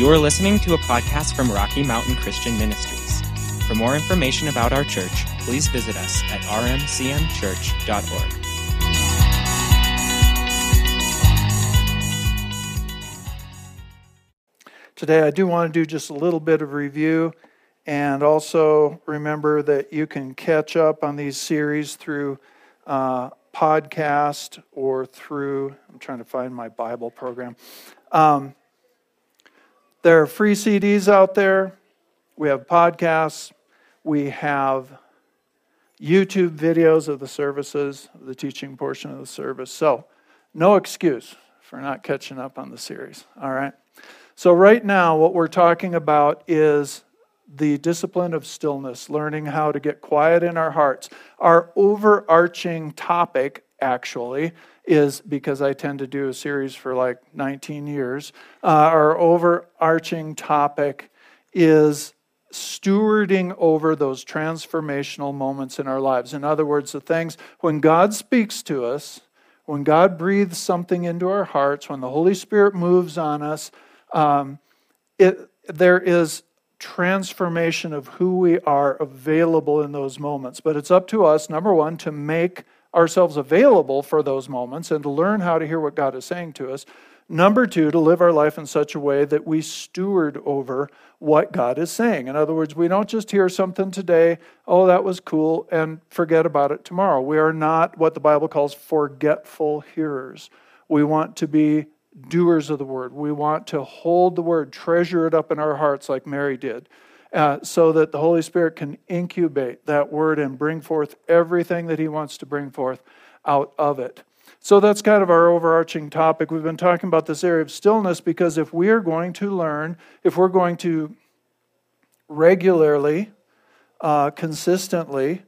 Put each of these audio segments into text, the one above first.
You are listening to a podcast from Rocky Mountain Christian Ministries. For more information about our church, please visit us at rmcmchurch.org. Today, I do want to do just a little bit of review and also remember that you can catch up on these series through uh, podcast or through, I'm trying to find my Bible program. Um, there are free CDs out there. We have podcasts. We have YouTube videos of the services, the teaching portion of the service. So, no excuse for not catching up on the series. All right. So, right now, what we're talking about is the discipline of stillness, learning how to get quiet in our hearts. Our overarching topic, actually, is because I tend to do a series for like 19 years. Uh, our overarching topic is stewarding over those transformational moments in our lives. In other words, the things when God speaks to us, when God breathes something into our hearts, when the Holy Spirit moves on us, um, it, there is transformation of who we are available in those moments. But it's up to us, number one, to make ourselves available for those moments and to learn how to hear what God is saying to us. Number two, to live our life in such a way that we steward over what God is saying. In other words, we don't just hear something today, oh, that was cool, and forget about it tomorrow. We are not what the Bible calls forgetful hearers. We want to be doers of the word. We want to hold the word, treasure it up in our hearts like Mary did uh, so that the Holy Spirit can incubate that word and bring forth everything that He wants to bring forth out of it. So that's kind of our overarching topic. We've been talking about this area of stillness because if we are going to learn, if we're going to regularly, uh, consistently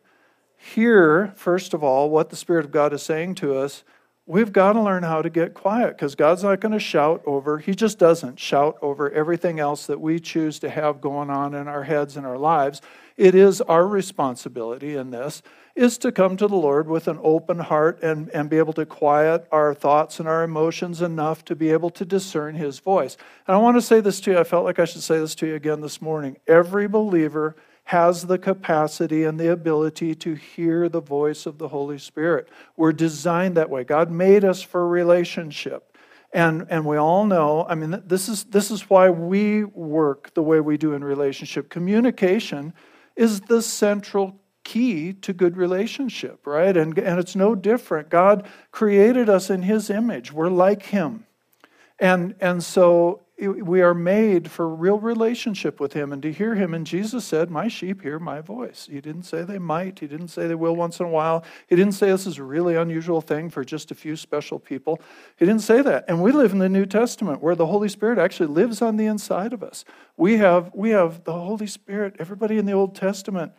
hear, first of all, what the Spirit of God is saying to us, we've got to learn how to get quiet because God's not going to shout over, He just doesn't shout over everything else that we choose to have going on in our heads and our lives. It is our responsibility in this is to come to the Lord with an open heart and, and be able to quiet our thoughts and our emotions enough to be able to discern His voice. And I want to say this to you. I felt like I should say this to you again this morning. Every believer has the capacity and the ability to hear the voice of the Holy Spirit. We're designed that way. God made us for relationship. And, and we all know, I mean, this is, this is why we work the way we do in relationship. Communication is the central key to good relationship, right? And, and it's no different. God created us in His image, we're like Him. And, and so we are made for real relationship with him and to hear him. And jesus said my sheep hear my voice. He didn't say they might. He didn't say they will once in a while. He didn't say this is a really unusual thing for just a few special people. He didn't say that. And we live in the new testament where the holy spirit actually lives on the inside of us. We have we have the holy spirit everybody in the old testament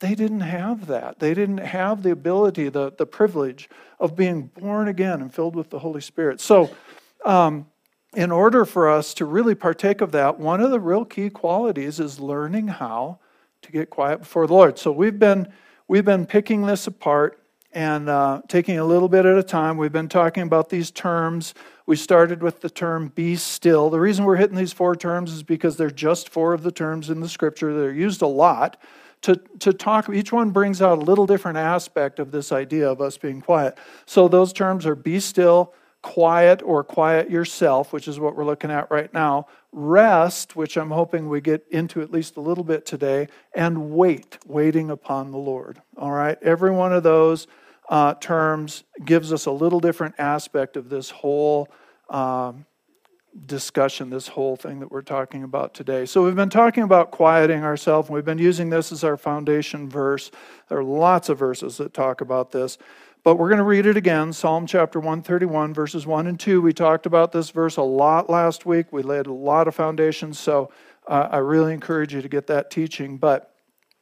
they didn't have that. They didn't have the ability the, the privilege of being born again and filled with the holy spirit. So um, in order for us to really partake of that, one of the real key qualities is learning how to get quiet before the Lord. So we've been we've been picking this apart and uh, taking a little bit at a time. We've been talking about these terms. We started with the term "be still." The reason we're hitting these four terms is because they're just four of the terms in the Scripture. They're used a lot to, to talk. Each one brings out a little different aspect of this idea of us being quiet. So those terms are "be still." Quiet or quiet yourself, which is what we're looking at right now, rest, which I'm hoping we get into at least a little bit today, and wait, waiting upon the Lord. All right? Every one of those uh, terms gives us a little different aspect of this whole um, discussion, this whole thing that we're talking about today. So, we've been talking about quieting ourselves, and we've been using this as our foundation verse. There are lots of verses that talk about this. But we're going to read it again Psalm chapter 131, verses 1 and 2. We talked about this verse a lot last week. We laid a lot of foundations, so uh, I really encourage you to get that teaching. But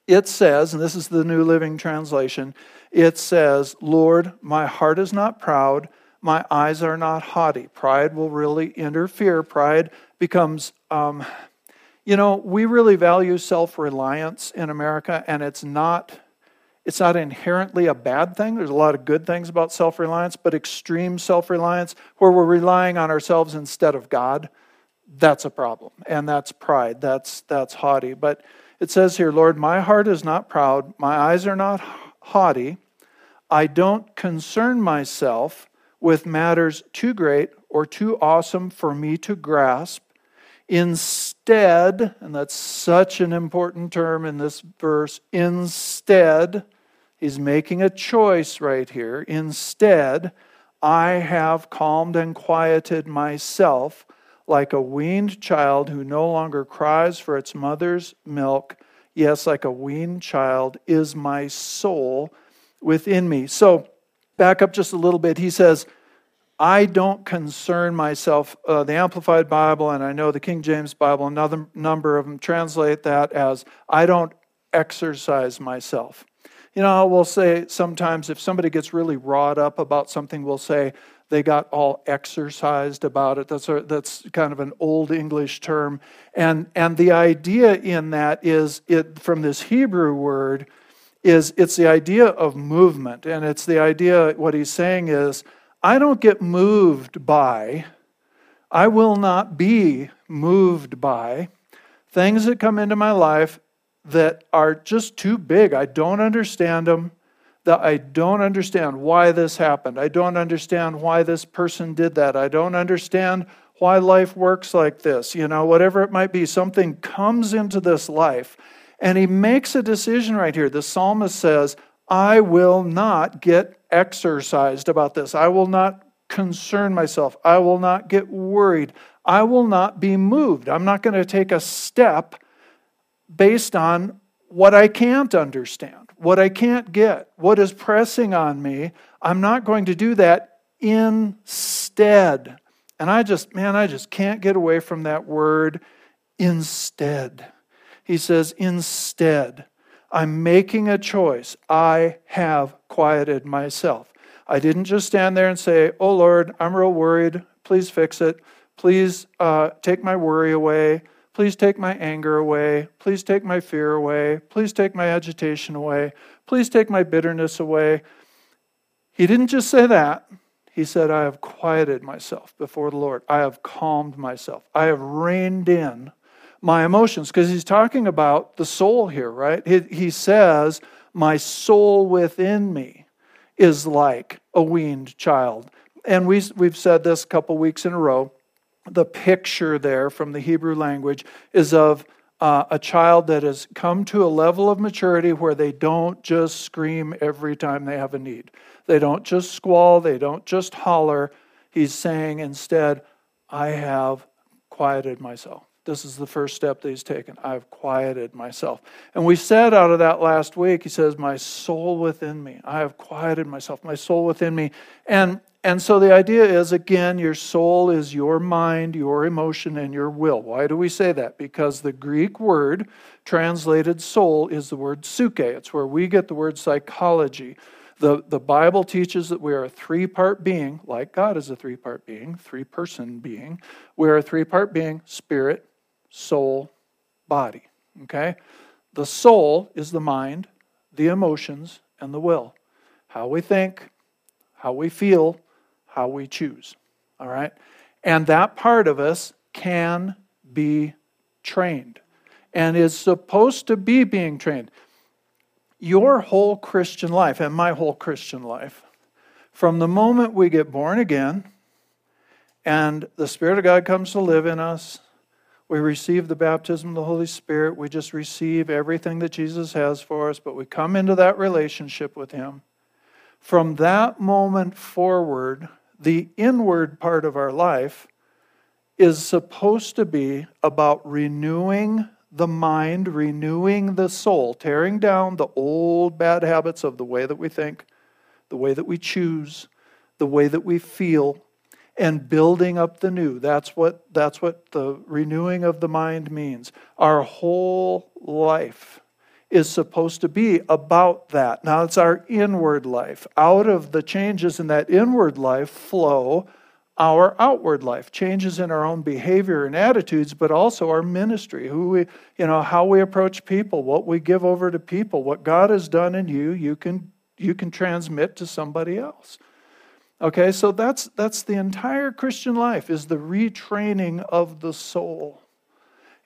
it says, and this is the New Living Translation it says, Lord, my heart is not proud, my eyes are not haughty. Pride will really interfere. Pride becomes. Um, you know, we really value self reliance in America, and it's not it's not inherently a bad thing. There's a lot of good things about self reliance, but extreme self reliance, where we're relying on ourselves instead of God, that's a problem. And that's pride. That's that's haughty. But it says here, Lord, my heart is not proud, my eyes are not haughty. I don't concern myself with matters too great or too awesome for me to grasp. Instead, and that's such an important term in this verse, instead, he's making a choice right here. Instead, I have calmed and quieted myself like a weaned child who no longer cries for its mother's milk. Yes, like a weaned child is my soul within me. So, back up just a little bit. He says, I don't concern myself. Uh, the Amplified Bible, and I know the King James Bible, another number of them translate that as, I don't exercise myself. You know, we'll say sometimes if somebody gets really wrought up about something, we'll say, they got all exercised about it. That's, a, that's kind of an old English term. And, and the idea in that is it from this Hebrew word is it's the idea of movement. And it's the idea, what he's saying is, I don't get moved by, I will not be moved by things that come into my life that are just too big. I don't understand them that I don't understand why this happened. I don't understand why this person did that. I don't understand why life works like this. You know, whatever it might be, something comes into this life. And he makes a decision right here. The psalmist says, I will not get exercised about this. I will not concern myself. I will not get worried. I will not be moved. I'm not going to take a step based on what I can't understand what I can't get, what is pressing on me, I'm not going to do that instead. And I just, man, I just can't get away from that word instead. He says, instead, I'm making a choice. I have quieted myself. I didn't just stand there and say, Oh Lord, I'm real worried. Please fix it. Please uh, take my worry away. Please take my anger away. Please take my fear away. Please take my agitation away. Please take my bitterness away. He didn't just say that. He said, I have quieted myself before the Lord. I have calmed myself. I have reined in my emotions. Because he's talking about the soul here, right? He, he says, My soul within me is like a weaned child. And we, we've said this a couple weeks in a row the picture there from the Hebrew language is of uh, a child that has come to a level of maturity where they don't just scream every time they have a need. They don't just squall, they don't just holler. He's saying instead, I have quieted myself. This is the first step that he's taken. I've quieted myself. And we said out of that last week, he says, My soul within me. I have quieted myself, my soul within me. And and so the idea is again, your soul is your mind, your emotion, and your will. Why do we say that? Because the Greek word translated soul is the word psyche. It's where we get the word psychology. The, the Bible teaches that we are a three part being, like God is a three part being, three person being. We're a three part being spirit, soul, body. Okay? The soul is the mind, the emotions, and the will. How we think, how we feel, how we choose. All right? And that part of us can be trained and is supposed to be being trained. Your whole Christian life, and my whole Christian life, from the moment we get born again and the Spirit of God comes to live in us, we receive the baptism of the Holy Spirit, we just receive everything that Jesus has for us, but we come into that relationship with Him. From that moment forward, the inward part of our life is supposed to be about renewing the mind, renewing the soul, tearing down the old bad habits of the way that we think, the way that we choose, the way that we feel, and building up the new. That's what, that's what the renewing of the mind means. Our whole life is supposed to be about that. Now, it's our inward life. Out of the changes in that inward life flow our outward life, changes in our own behavior and attitudes, but also our ministry, who we, you know, how we approach people, what we give over to people, what God has done in you, you can you can transmit to somebody else. Okay, so that's that's the entire Christian life is the retraining of the soul.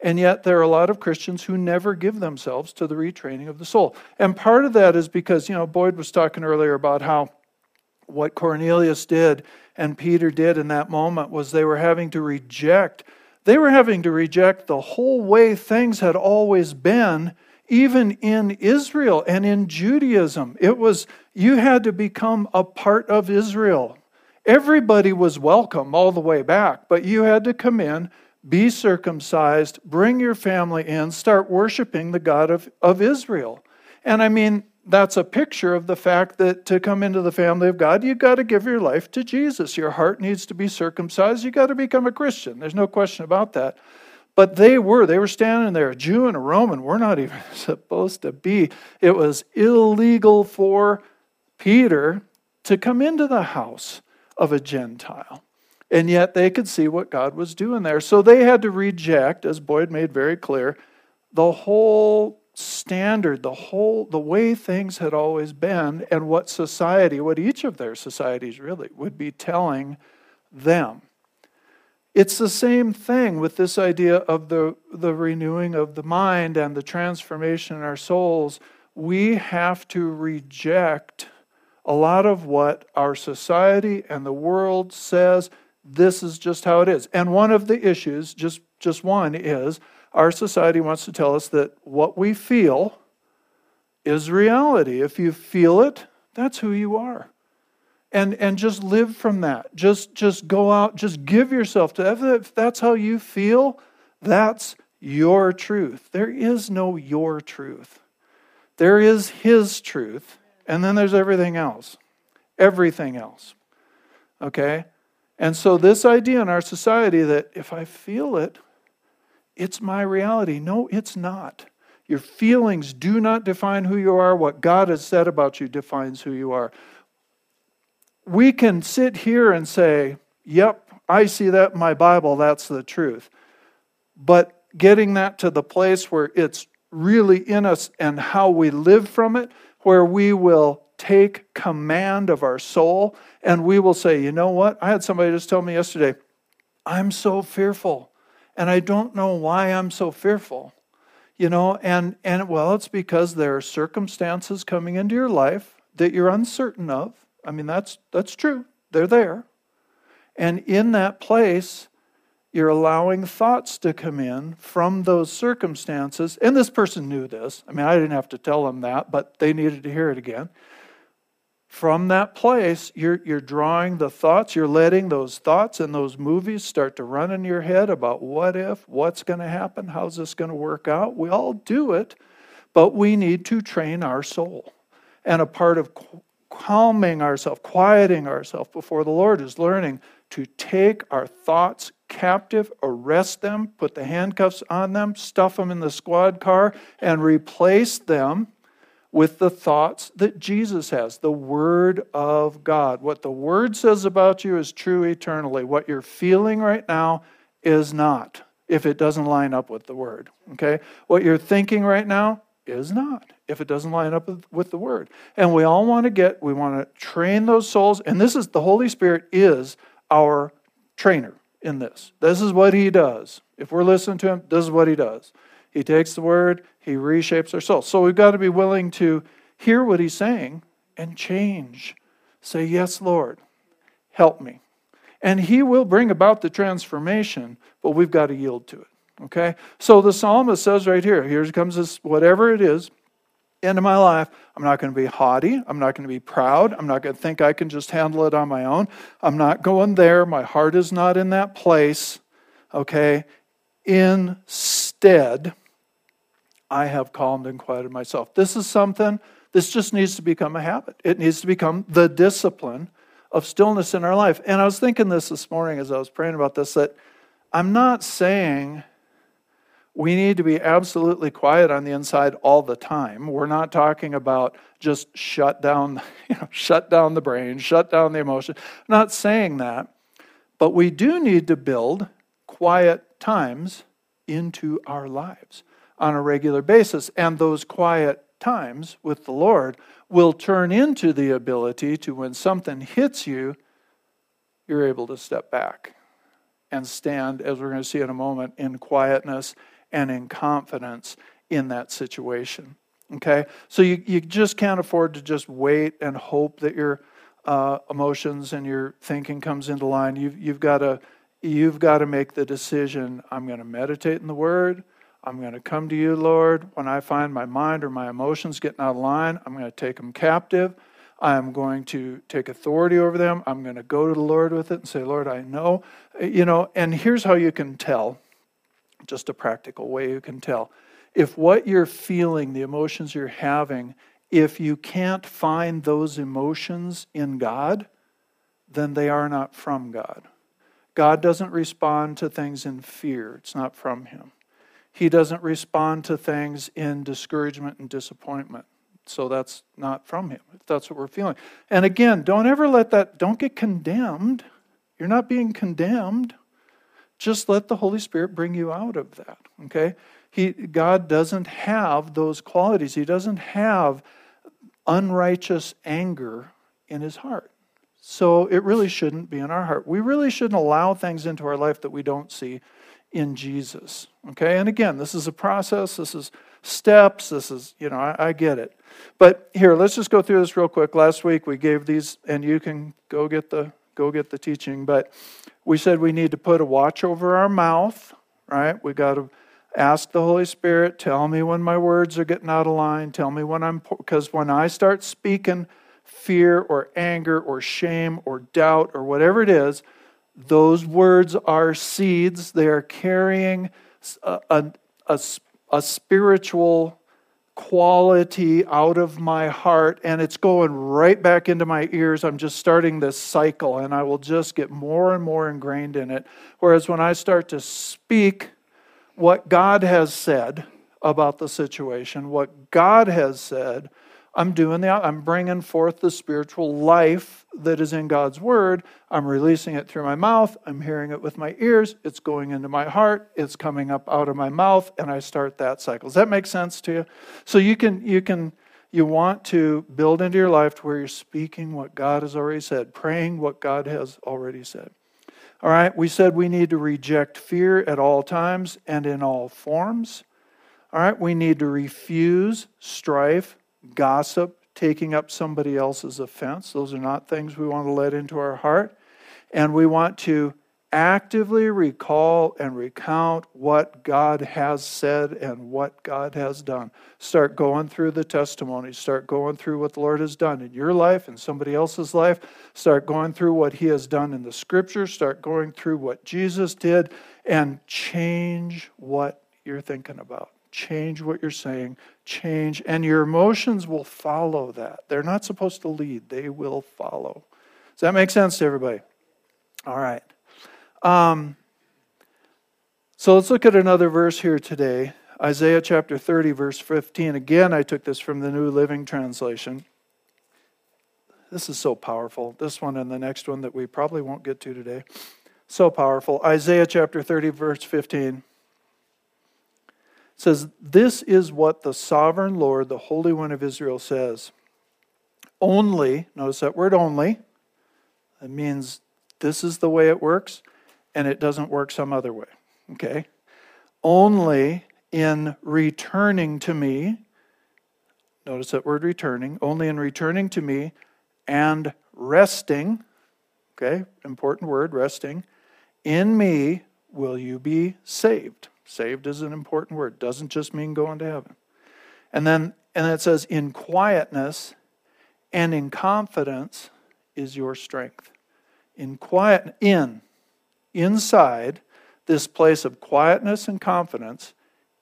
And yet there are a lot of Christians who never give themselves to the retraining of the soul. And part of that is because, you know, Boyd was talking earlier about how what Cornelius did and Peter did in that moment was they were having to reject they were having to reject the whole way things had always been even in Israel and in Judaism. It was you had to become a part of Israel. Everybody was welcome all the way back, but you had to come in, be circumcised, bring your family in, start worshiping the God of, of Israel. And I mean, that's a picture of the fact that to come into the family of God, you've got to give your life to Jesus. Your heart needs to be circumcised. You've got to become a Christian. There's no question about that. But they were, they were standing there. A Jew and a Roman We're not even supposed to be. It was illegal for Peter to come into the house of a Gentile. And yet they could see what God was doing there. So they had to reject, as Boyd made very clear, the whole standard, the whole the way things had always been, and what society, what each of their societies really would be telling them. It's the same thing with this idea of the, the renewing of the mind and the transformation in our souls. We have to reject a lot of what our society and the world says this is just how it is. And one of the issues, just, just one, is our society wants to tell us that what we feel is reality. If you feel it, that's who you are. And, and just live from that. Just, just go out, just give yourself to that. If that's how you feel, that's your truth. There is no your truth. There is His truth, and then there's everything else. Everything else. Okay? And so, this idea in our society that if I feel it, it's my reality. No, it's not. Your feelings do not define who you are. What God has said about you defines who you are. We can sit here and say, Yep, I see that in my Bible, that's the truth. But getting that to the place where it's really in us and how we live from it, where we will take command of our soul and we will say, You know what? I had somebody just tell me yesterday, I'm so fearful and I don't know why I'm so fearful. You know, and and well, it's because there are circumstances coming into your life that you're uncertain of. I mean, that's that's true. They're there. And in that place, you're allowing thoughts to come in from those circumstances. And this person knew this. I mean, I didn't have to tell them that, but they needed to hear it again from that place, you're, you're drawing the thoughts, you're letting those thoughts and those movies start to run in your head about what if, what's going to happen, how's this going to work out. We all do it, but we need to train our soul. And a part of calming ourselves, quieting ourselves before the Lord is learning to take our thoughts captive, arrest them, put the handcuffs on them, stuff them in the squad car, and replace them with the thoughts that Jesus has, the Word of God. What the Word says about you is true eternally. What you're feeling right now is not, if it doesn't line up with the Word. Okay? What you're thinking right now is not, if it doesn't line up with, the Word. And we all want to get, we want to train those souls, and this is the Holy Spirit is our trainer in this. This is what He does. If we're listening to Him, this is what He does. He takes the word, he reshapes our soul. So we've got to be willing to hear what he's saying and change. Say, Yes, Lord, help me. And he will bring about the transformation, but we've got to yield to it. Okay? So the psalmist says right here, here comes this, whatever it is, into my life. I'm not going to be haughty. I'm not going to be proud. I'm not going to think I can just handle it on my own. I'm not going there. My heart is not in that place. Okay? Instead, I have calmed and quieted myself. This is something, this just needs to become a habit. It needs to become the discipline of stillness in our life. And I was thinking this this morning as I was praying about this that I'm not saying we need to be absolutely quiet on the inside all the time. We're not talking about just shut down, you know, shut down the brain, shut down the emotion. I'm not saying that. But we do need to build quiet times into our lives on a regular basis. And those quiet times with the Lord will turn into the ability to, when something hits you, you're able to step back and stand, as we're going to see in a moment, in quietness and in confidence in that situation. Okay? So you, you just can't afford to just wait and hope that your uh, emotions and your thinking comes into line. You've, you've got to you've got to make the decision I'm going to meditate in the Word. I'm going to come to you, Lord. When I find my mind or my emotions getting out of line, I'm going to take them captive. I'm going to take authority over them. I'm going to go to the Lord with it and say, Lord, I know. You know, and here's how you can tell just a practical way you can tell. If what you're feeling, the emotions you're having, if you can't find those emotions in God, then they are not from God. God doesn't respond to things in fear, it's not from Him. He doesn't respond to things in discouragement and disappointment. So that's not from him, if that's what we're feeling. And again, don't ever let that, don't get condemned. You're not being condemned. Just let the Holy Spirit bring you out of that. Okay? He, God doesn't have those qualities. He doesn't have unrighteous anger in his heart. So it really shouldn't be in our heart. We really shouldn't allow things into our life that we don't see in Jesus. Okay? And again, this is a process. This is steps. This is, you know, I, I, get it. But here, let's just go through this real quick. Last week we gave these, and you can go get the go get the teaching. But we said we need to put a watch over our mouth, right? We got to ask the Holy Spirit, tell me when my words are getting out of line. Tell me when I'm because when I start speaking fear or anger or shame or doubt or whatever it is, those words are seeds. They are carrying a, a, a, spiritual quality out of my heart and it's going right back into my ears. I'm just starting this cycle and I will just get more and more ingrained in it. Whereas when I start to speak what God has said about the situation, what God has said, I'm doing that. I'm bringing forth the spiritual life that is in God's word. I'm releasing it through my mouth. I'm hearing it with my ears. It's going into my heart. It's coming up out of my mouth, and I start that cycle. Does that make sense to you? So you can you can you want to build into your life to where you're speaking what God has already said, praying what God has already said. All right, we said we need to reject fear at all times and in all forms. All right, we need to refuse strife, gossip, taking up somebody else's offense. Those are not things we want to let into our heart. And we want to actively recall and recount what God has said and what God has done. Start going through the testimonies. Start going through what the Lord has done in your life and somebody else's life. Start going through what He has done in the scriptures. Start going through what Jesus did and change what you're thinking about change what you're saying, change, and your emotions will follow that. They're not supposed to lead, they will follow. Does that make sense to everybody? All right. Um, so let's look at another verse here today Isaiah chapter 30, verse 15. Again, I took this from the New Living Translation. This is so powerful. This one and the next one that we probably won't get to today. So powerful. Isaiah chapter 30, verse 15 says, This is what the sovereign Lord, the Holy One of Israel, says. Only, notice that word only, it means this is the way it works, and it doesn't work some other way. Okay? Only in returning to me, notice that word returning, only in returning to me and resting, okay, important word, resting, in me will you be saved. Saved is an important word. Doesn't just mean going to heaven. And then and then it says in quietness and in confidence is your strength. In quiet in inside this place of quietness and confidence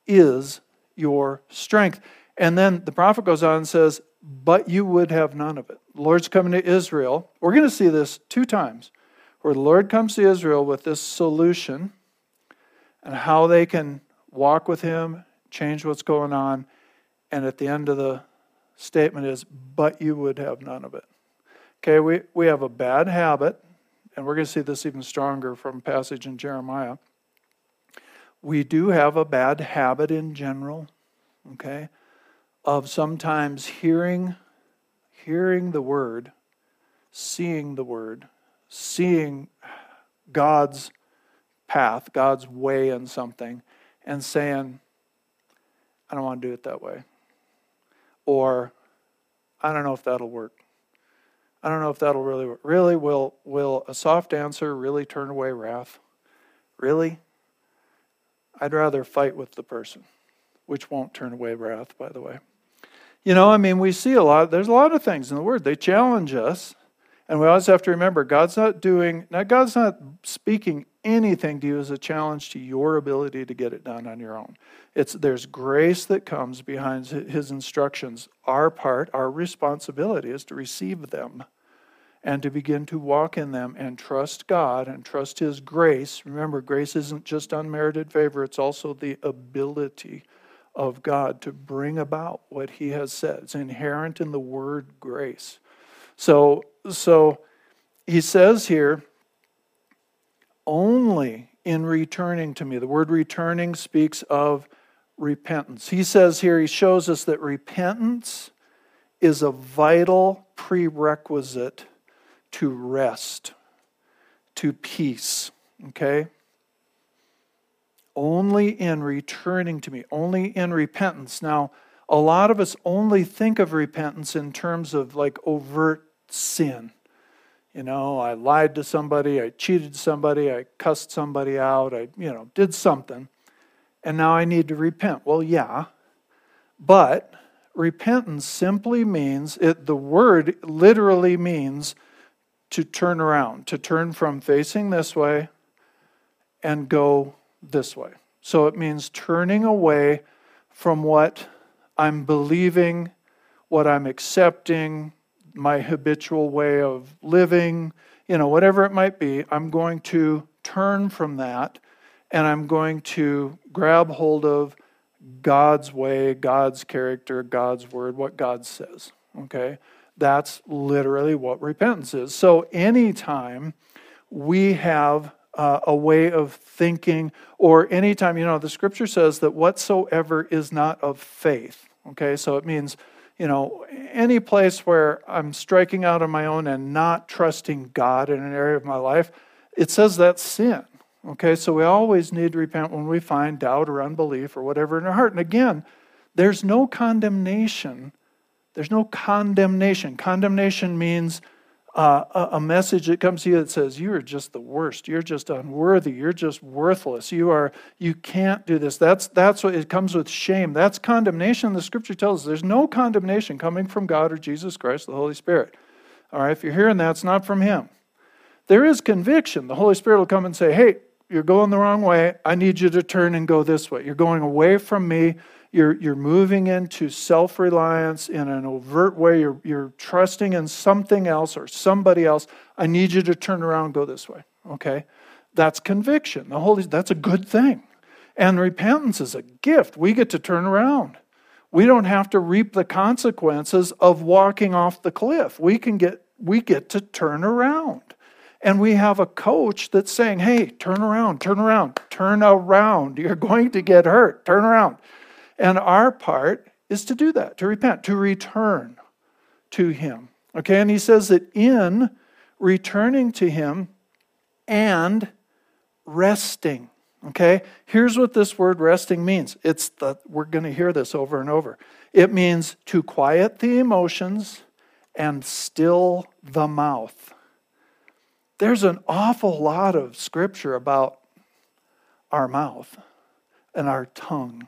is your strength. And then the prophet goes on and says, But you would have none of it. The Lord's coming to Israel. We're going to see this two times where the Lord comes to Israel with this solution and how they can walk with Him, change what's going on. And at the end of the statement is, but you would have none of it. Okay, we, we have a bad habit, and we're going to see this even stronger from passage in Jeremiah. We do have a bad habit in general, okay, of sometimes hearing hearing the word, seeing the word, seeing God's path, God's way in something, and saying, I don't want to do it that way. Or, I don't know if that'll work. I don't know if that'll really work. Really, will, will a soft answer really turn away wrath? Really? I'd rather fight with the person, which won't turn away wrath, by the way. You know, I mean, we see a lot, there's a lot of things in the Word. They challenge us. And we always have to remember God's not doing, now God's not speaking anything to you as a challenge to your ability to get it done on your own. It's there's grace that comes behind his instructions. Our part, our responsibility is to receive them and to begin to walk in them and trust God and trust his grace. Remember, grace isn't just unmerited favor, it's also the ability of God to bring about what he has said. It's inherent in the word grace. So so he says here only in returning to me. The word returning speaks of repentance. He says here, he shows us that repentance is a vital prerequisite to rest, to peace. Okay? Only in returning to me, only in repentance. Now, a lot of us only think of repentance in terms of like overt sin. You know, I lied to somebody, I cheated somebody, I cussed somebody out, I, you know, did something, and now I need to repent. Well, yeah, but repentance simply means it, the word literally means to turn around, to turn from facing this way and go this way. So it means turning away from what I'm believing, what I'm accepting, my habitual way of living, you know, whatever it might be, I'm going to turn from that and I'm going to grab hold of God's way, God's character, God's word, what God says. Okay? That's literally what repentance is. So anytime we have uh, a way of thinking, or anytime, you know, the scripture says that whatsoever is not of faith, okay, so it means you know, any place where I'm striking out on my own and not trusting God in an area of my life, it says that's sin. Okay, so we always need to repent when we find doubt or unbelief or whatever in our heart. And again, there's no condemnation. There's no condemnation. Condemnation means uh, a message that comes to you that says you are just the worst. You're just unworthy. You're just worthless. You are you can't do this. That's that's what it comes with shame. That's condemnation. The scripture tells us there's no condemnation coming from god or jesus christ the holy spirit. All right? If you're hearing that it's not from him. There is conviction. The holy spirit will come and say hey you're going the wrong way i need you to turn and go this way you're going away from me you're, you're moving into self reliance in an overt way. You're, you're trusting in something else or somebody else. I need you to turn around and go this way. Okay? That's conviction. The Holy that's a good thing. And repentance is a gift. We get to turn around. We don't have to reap the consequences of walking off the cliff. We can get we get to turn around. And we have a coach that's saying, hey, turn around, turn around, turn around. You're going to get hurt. Turn around. And our part is to do that, to repent, to return to Him. Okay, and He says that in returning to Him and resting. Okay, here's what this word resting means. It's the we're going to hear this over and over. It means to quiet the emotions and still the mouth. There's an awful lot of scripture about our mouth and our tongue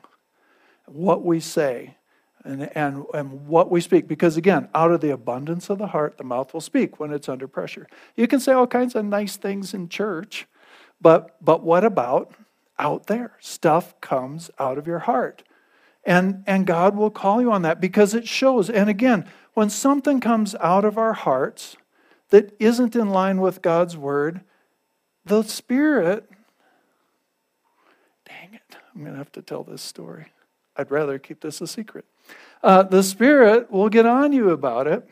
what we say and, and, and what we speak. Because again, out of the abundance of the heart, the mouth will speak when it's under pressure. You can say all kinds of nice things in church, but, but what about out there? Stuff comes out of your heart. And, and God will call you on that because it shows. And again, when something comes out of our hearts that isn't in line with God's word, the Spirit, dang it, I'm going to have to tell this story. I'd rather keep this a secret. Uh, the Spirit will get on you about it.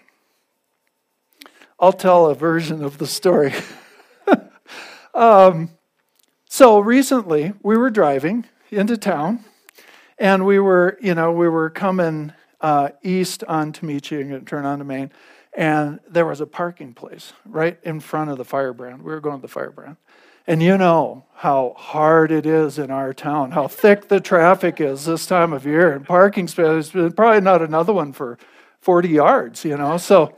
I'll tell a version of the story. um, so recently, we were driving into town, and we were, you know, we were coming uh, east on Tomichi and turn on to Main, and there was a parking place right in front of the firebrand. We were going to the firebrand. And you know how hard it is in our town, how thick the traffic is this time of year, and parking space, probably not another one for 40 yards, you know. So,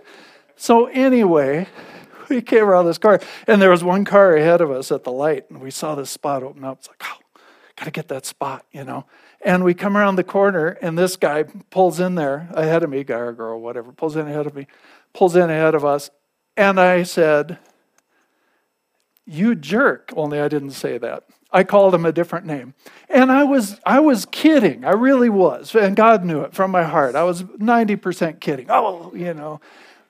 so anyway, we came around this car, and there was one car ahead of us at the light, and we saw this spot open up. It's like, oh, got to get that spot, you know. And we come around the corner, and this guy pulls in there ahead of me, guy or girl, whatever, pulls in ahead of me, pulls in ahead of us. And I said, you jerk. Only I didn't say that. I called him a different name. And I was I was kidding. I really was. And God knew it from my heart. I was 90% kidding. Oh, you know.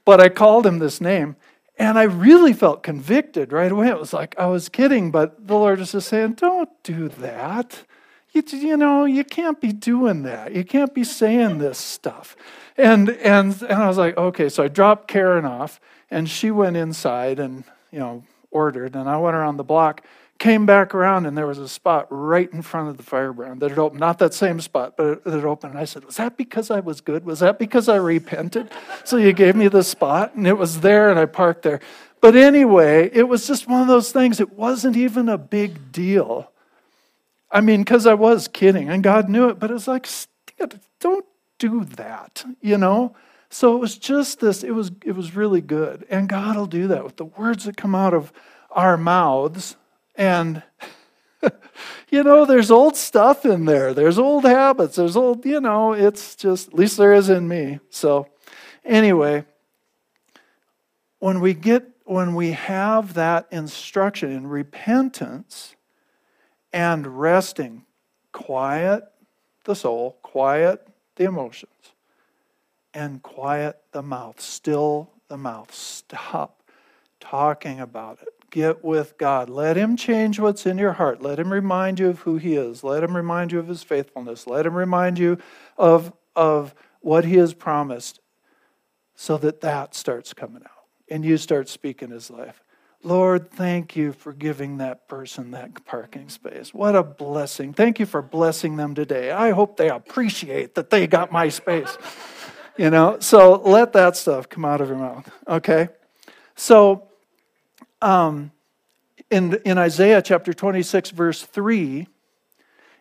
But I called him this name. And I really felt convicted right away. It was like I was kidding, but the Lord was just saying, Don't do that. You, you know, you can't be doing that. You can't be saying this stuff. And, and, and I was like, okay. So I dropped Karen off, and she went inside and, you know, ordered. And I went around the block, came back around, and there was a spot right in front of the firebrand that had opened. Not that same spot, but it had opened. And I said, Was that because I was good? Was that because I repented? So you gave me the spot, and it was there, and I parked there. But anyway, it was just one of those things. It wasn't even a big deal. I mean, because I was kidding, and God knew it, but it was like, don't do that, you know? So it was just this, it was, it was really good. And God will do that with the words that come out of our mouths. And, you know, there's old stuff in there. There's old habits. There's old, you know, it's just, at least there is in me. So, anyway, when we get, when we have that instruction in repentance and resting, quiet the soul, quiet the emotions and quiet the mouth, still the mouth. Stop talking about it. Get with God. Let Him change what's in your heart. Let Him remind you of who He is. Let Him remind you of His faithfulness. Let Him remind you of, of what He has promised so that that starts coming out and you start speaking His life. Lord, thank you for giving that person that parking space. What a blessing. Thank you for blessing them today. I hope they appreciate that they got my space you know, so let that stuff come out of your mouth, okay? So, um, in, in Isaiah chapter 26, verse 3,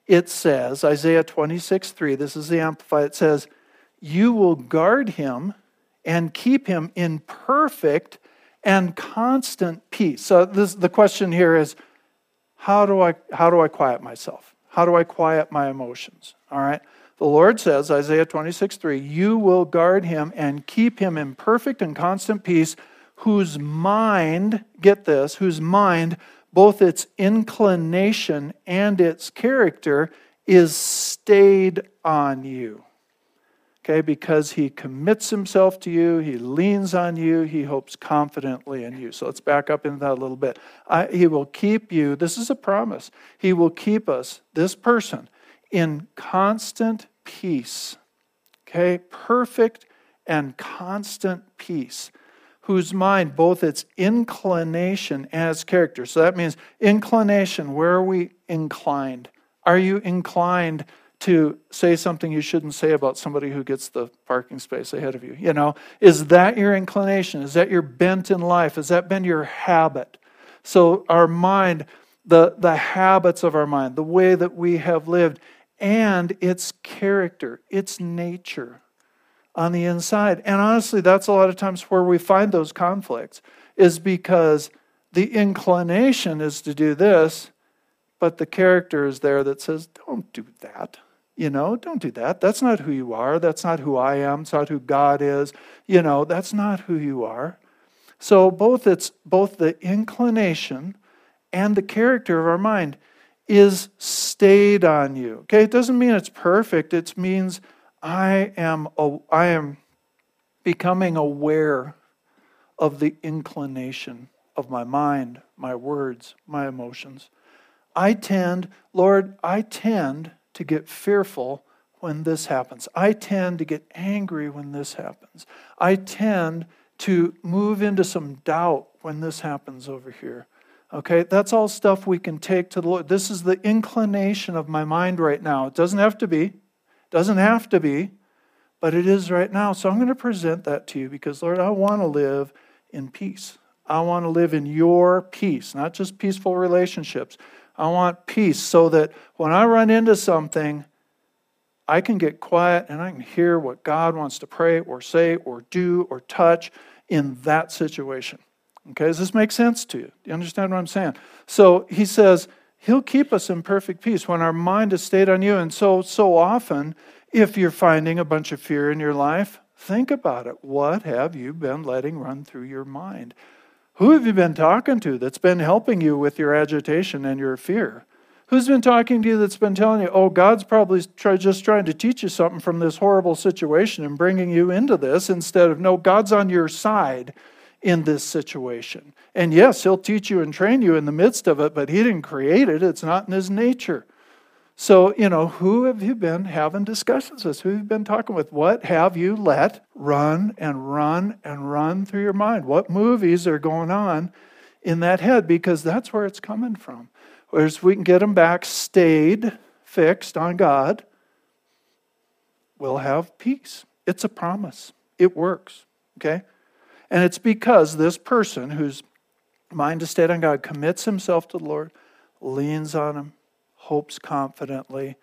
it says, Isaiah 26, 3, this is the Amplified, it says, You will guard him and keep him in perfect and constant peace. So this, the question here is, how do I how do I quiet myself? How do I quiet my emotions? All right. The Lord says, Isaiah 26, 3, you will guard him and keep him in perfect and constant peace, whose mind, get this, whose mind, both its inclination and its character, is stayed on you. Okay, because he commits himself to you, he leans on you, he hopes confidently in you. So let's back up into that a little bit. I, he will keep you, this is a promise. He will keep us, this person, in constant peace. Okay? Perfect and constant peace, whose mind, both its inclination its character. So that means inclination, where are we inclined? Are you inclined to say something you shouldn't say about somebody who gets the parking space ahead of you? You know, is that your inclination? Is that your bent in life? Has that been your habit? So our mind, the, the habits of our mind, the way that we have lived, and its character, its nature on the inside. And honestly, that's a lot of times where we find those conflicts, is because the inclination is to do this, but the character is there that says, don't do that. You know, don't do that. That's not who you are. That's not who I am. It's not who God is. You know, that's not who you are. So both it's both the inclination and the character of our mind is stayed on you. Okay, it doesn't mean it's perfect. It means I am I am becoming aware of the inclination of my mind, my words, my emotions. I tend, Lord, I tend to get fearful when this happens. I tend to get angry when this happens. I tend to move into some doubt when this happens over here. Okay, that's all stuff we can take to the Lord. This is the inclination of my mind right now. It doesn't have to be, doesn't have to be, but it is right now. So I'm going to present that to you because, Lord, I want to live in peace. I want to live in your peace, not just peaceful relationships. I want peace so that when I run into something, I can get quiet and I can hear what God wants to pray or say or do or touch in that situation. Okay, does this make sense to you? Do you understand what I'm saying? So he says, He'll keep us in perfect peace when our mind is stayed on you. And so, so often, if you're finding a bunch of fear in your life, think about it. What have you been letting run through your mind? Who have you been talking to that's been helping you with your agitation and your fear? Who's been talking to you that's been telling you, oh, God's probably try, just trying to teach you something from this horrible situation and bringing you into this instead of, no, God's on your side in this situation. And yes, He'll teach you and train you in the midst of it, but He didn't create it, it's not in His nature. So, you know, who have you been having discussions with? Who have you been talking with? What have you let run and run and run through your mind? What movies are going on in that head? Because that's where it's coming from. Whereas we can get them back stayed, fixed on God, we'll have peace. It's a promise. It works. Okay? And it's because this person whose mind is stayed on God commits himself to the Lord, leans on him, hopes confidently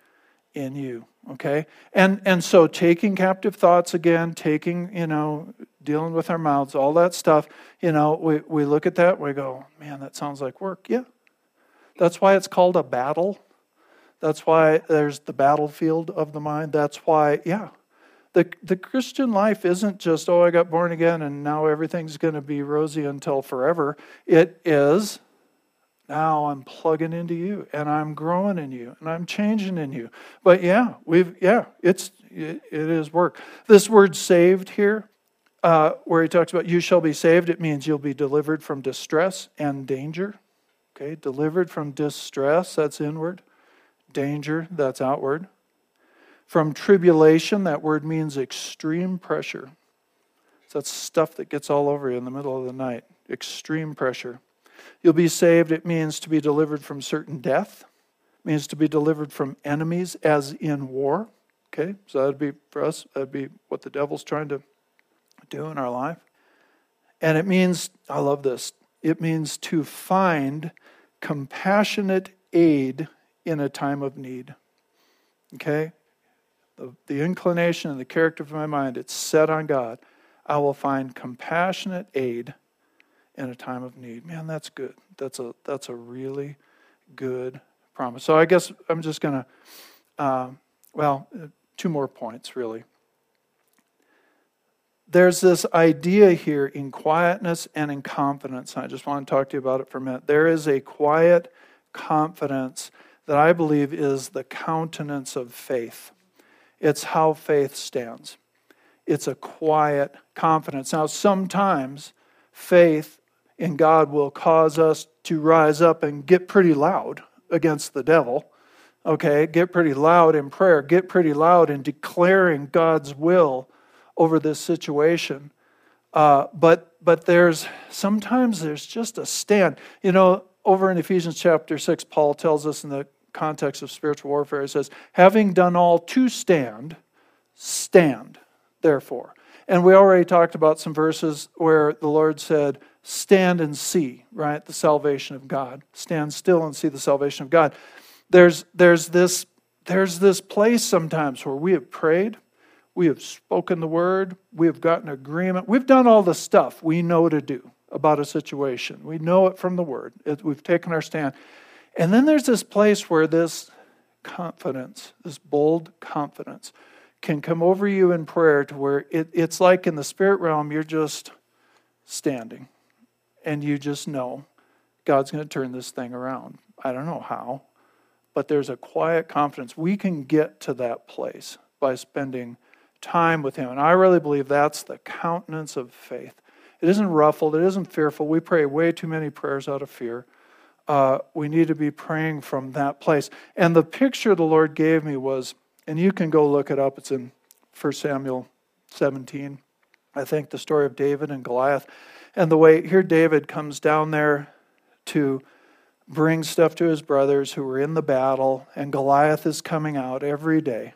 in you. Okay? And and so taking captive thoughts again, taking, you know, dealing with our mouths, all that stuff, you know, we, we look at that, we go, man, that sounds like work. Yeah. That's why it's called a battle. That's why there's the battlefield of the mind. That's why, yeah, the, the Christian life isn't just, oh, I got born again and now everything's going to be rosy until forever. It is, now I'm plugging into you and I'm growing in you and I'm changing in you. But yeah, we've, yeah, it's, it, it is work. This word saved here, uh, where he talks about you shall be saved, it means you'll be delivered from distress and danger. Okay, delivered from distress, that's inward. Danger, that's outward. From tribulation, that word means extreme pressure. So that's stuff that gets all over you in the middle of the night. Extreme pressure. You'll be saved, it means to be delivered from certain death. It means to be delivered from enemies as in war. Okay, so that'd be for us, that'd be what the devil's trying to do in our life. And it means, I love this, it means to find compassionate aid in a time of need. Okay? the, the inclination and the character of my mind, it's set on God, I will find compassionate aid in a time of need. Man, that's good. That's a that's a really good promise. So I guess I'm just to, uh, well, two more points really. There's this idea here in quietness and in confidence. I just want to talk to you about it for a minute. There is a quiet confidence that I believe is the countenance of faith. It's how faith stands. It's a quiet confidence. Now, sometimes faith in God will cause us to rise up and get pretty loud against the devil. Okay, get pretty loud in prayer, get pretty loud in declaring God's will over this situation. Uh, but but there's sometimes there's just a stand. You know, over in Ephesians chapter six, Paul tells us in the context of spiritual warfare, he says, having done all to stand, stand, therefore. And we already talked about some verses where the Lord said, stand and see, right? The salvation of God. Stand still and see the salvation of God. There's, there's, this, there's this place sometimes where we have prayed, we have spoken the word, we have gotten agreement, we've done all the stuff we know to do about a situation. We know it from the word, it, we've taken our stand. And then there's this place where this confidence, this bold confidence, can come over you in prayer to where it, it's like in the spirit realm, you're just standing and you just know God's going to turn this thing around. I don't know how, but there's a quiet confidence. We can get to that place by spending time with Him. And I really believe that's the countenance of faith. It isn't ruffled, it isn't fearful. We pray way too many prayers out of fear uh, we need to be praying from that place. And the picture the Lord gave me was, and you can go look it up, it's in 1 Samuel 17. I think the story of David and Goliath. And the way here David comes down there to bring stuff to his brothers who were in the battle, and Goliath is coming out every day.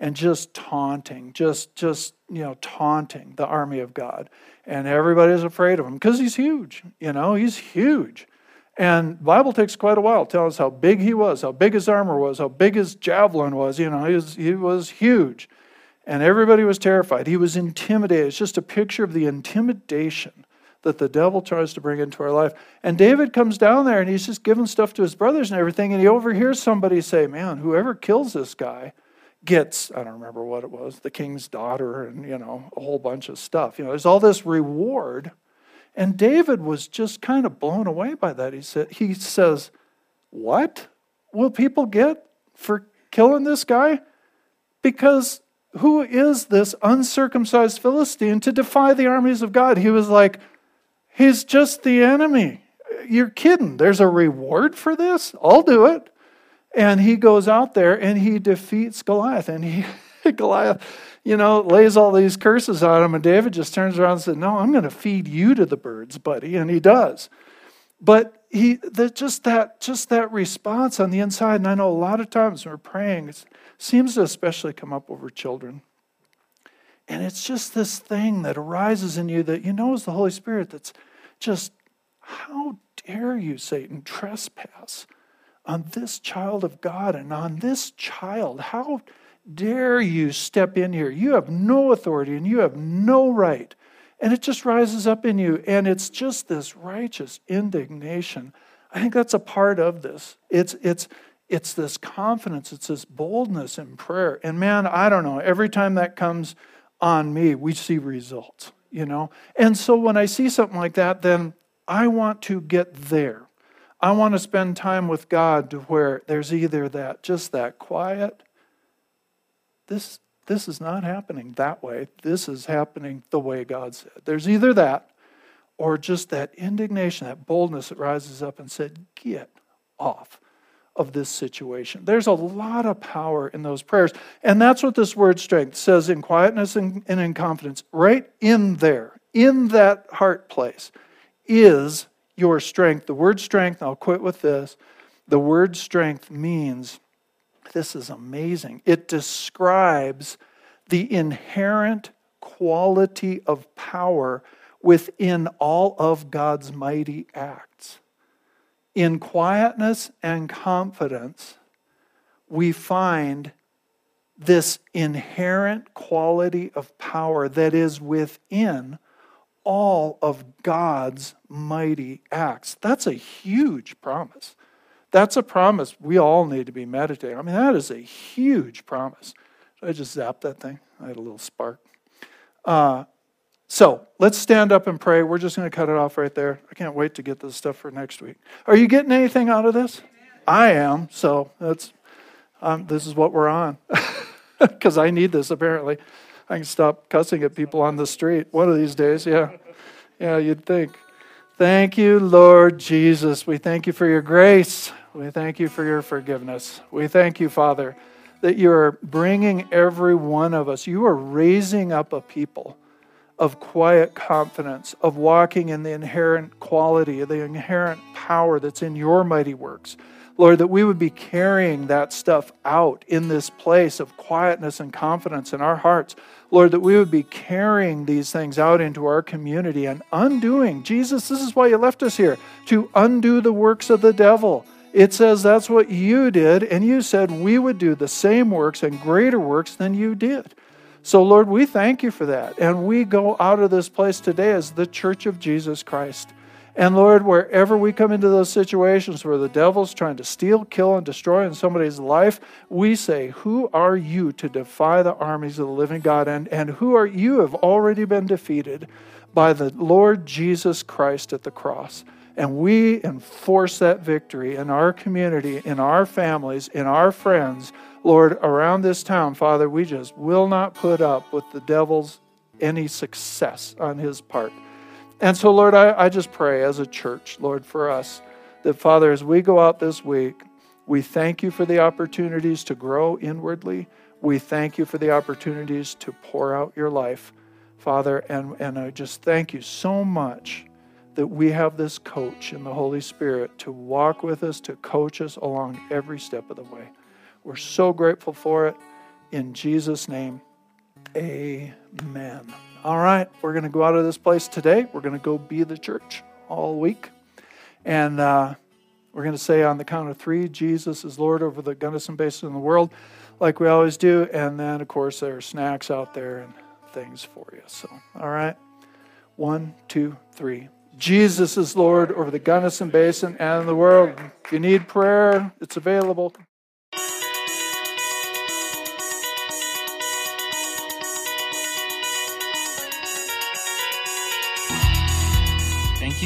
and just taunting, just just you know taunting the army of God, and everybody's afraid of him because he's huge. You know, he's huge. And Bible takes quite a while to tell us how big he was, how big his armor was, how big his javelin was. You know, he was, he was huge. And everybody was terrified. He was intimidated. It's just a picture of the intimidation that the devil tries to bring into our life. And David comes down there and he's just giving stuff to his brothers and everything. And he overhears somebody say, Man, whoever kills this guy gets, I don't remember what it was, the king's daughter and, you know, a whole bunch of stuff. You know, there's all this reward. And David was just kind of blown away by that. He said, he says, What will people get for killing this guy? Because who is this uncircumcised Philistine to defy the armies of God? He was like, He's just the enemy. You're kidding. There's a reward for this? I'll do it. And he goes out there and he defeats Goliath. And he, Goliath, you know, lays all these curses on him. And David just turns around and says, No, I'm going to feed you to the birds, buddy. And he does. But he, the, just that, just that response on the inside. And I know a lot of times when we're praying, it seems to especially come up over children. And it's just this thing that arises in you that you know is the Holy Spirit that's just, how dare you, Satan, trespass on this child of God and on this child? How dare you step in here? You have no authority and you have no right. And it just rises up in you. And it's just this righteous indignation. I think that's a part of this. It's, it's, it's this confidence, it's this boldness in prayer. And man, I don't know, every time that comes on me, we see results, you know? And so when I see something like that, then I want to get there. I want to spend time with God to where there's either that, just that quiet, this, this is not happening that way. This is happening the way God said. There's either that or just that indignation, that boldness that rises up and said, Get off of this situation. There's a lot of power in those prayers. And that's what this word strength says in quietness and, and in confidence. Right in there, in that heart place, is your strength. The word strength, I'll quit with this. The word strength means this is amazing. It describes the inherent quality of power within all of God's mighty acts in quietness and confidence, we find this inherent quality of power that is within all of God's mighty acts. That's a huge promise. That's a promise we all need to be meditating. I mean, that is a huge promise. Did I just zap that thing? I had a little spark. Uh, so let's stand up and pray. We're just going to cut it off right there. I can't wait to get this stuff for next week. Are you getting anything out of this? I am. So that's um, this is what we're on because I need this. Apparently, I can stop cussing at people on the street one of these days. Yeah, yeah. You'd think. Thank you, Lord Jesus. We thank you for your grace. We thank you for your forgiveness. We thank you, Father, that you are bringing every one of us. You are raising up a people of quiet confidence, of walking in the inherent quality, the inherent power that's in your mighty works. Lord, that we would be carrying that stuff out in this place of quietness and confidence in our hearts. Lord, that we would be carrying these things out into our community and undoing. Jesus, this is why you left us here, to undo the works of the devil. It says that's what you did, and you said we would do the same works and greater works than you did. So, Lord, we thank you for that. And we go out of this place today as the church of Jesus Christ. And Lord, wherever we come into those situations where the devil's trying to steal, kill, and destroy in somebody's life, we say, Who are you to defy the armies of the living God? And, and who are you have already been defeated by the Lord Jesus Christ at the cross. And we enforce that victory in our community, in our families, in our friends Lord, around this town, Father, we just will not put up with the devil's any success on his part. And so, Lord, I, I just pray as a church, Lord, for us, that, Father, as we go out this week, we thank you for the opportunities to grow inwardly. We thank you for the opportunities to pour out your life, Father. And, and I just thank you so much that we have this coach in the Holy Spirit to walk with us, to coach us along every step of the way. We're so grateful for it. In Jesus' name, amen. All right, we're going to go out of this place today. We're going to go be the church all week. And uh, we're going to say on the count of three, Jesus is Lord over the Gunnison Basin in the world, like we always do. And then, of course, there are snacks out there and things for you. So, all right. One, two, three. Jesus is Lord over the Gunnison Basin and the world. If you need prayer, it's available.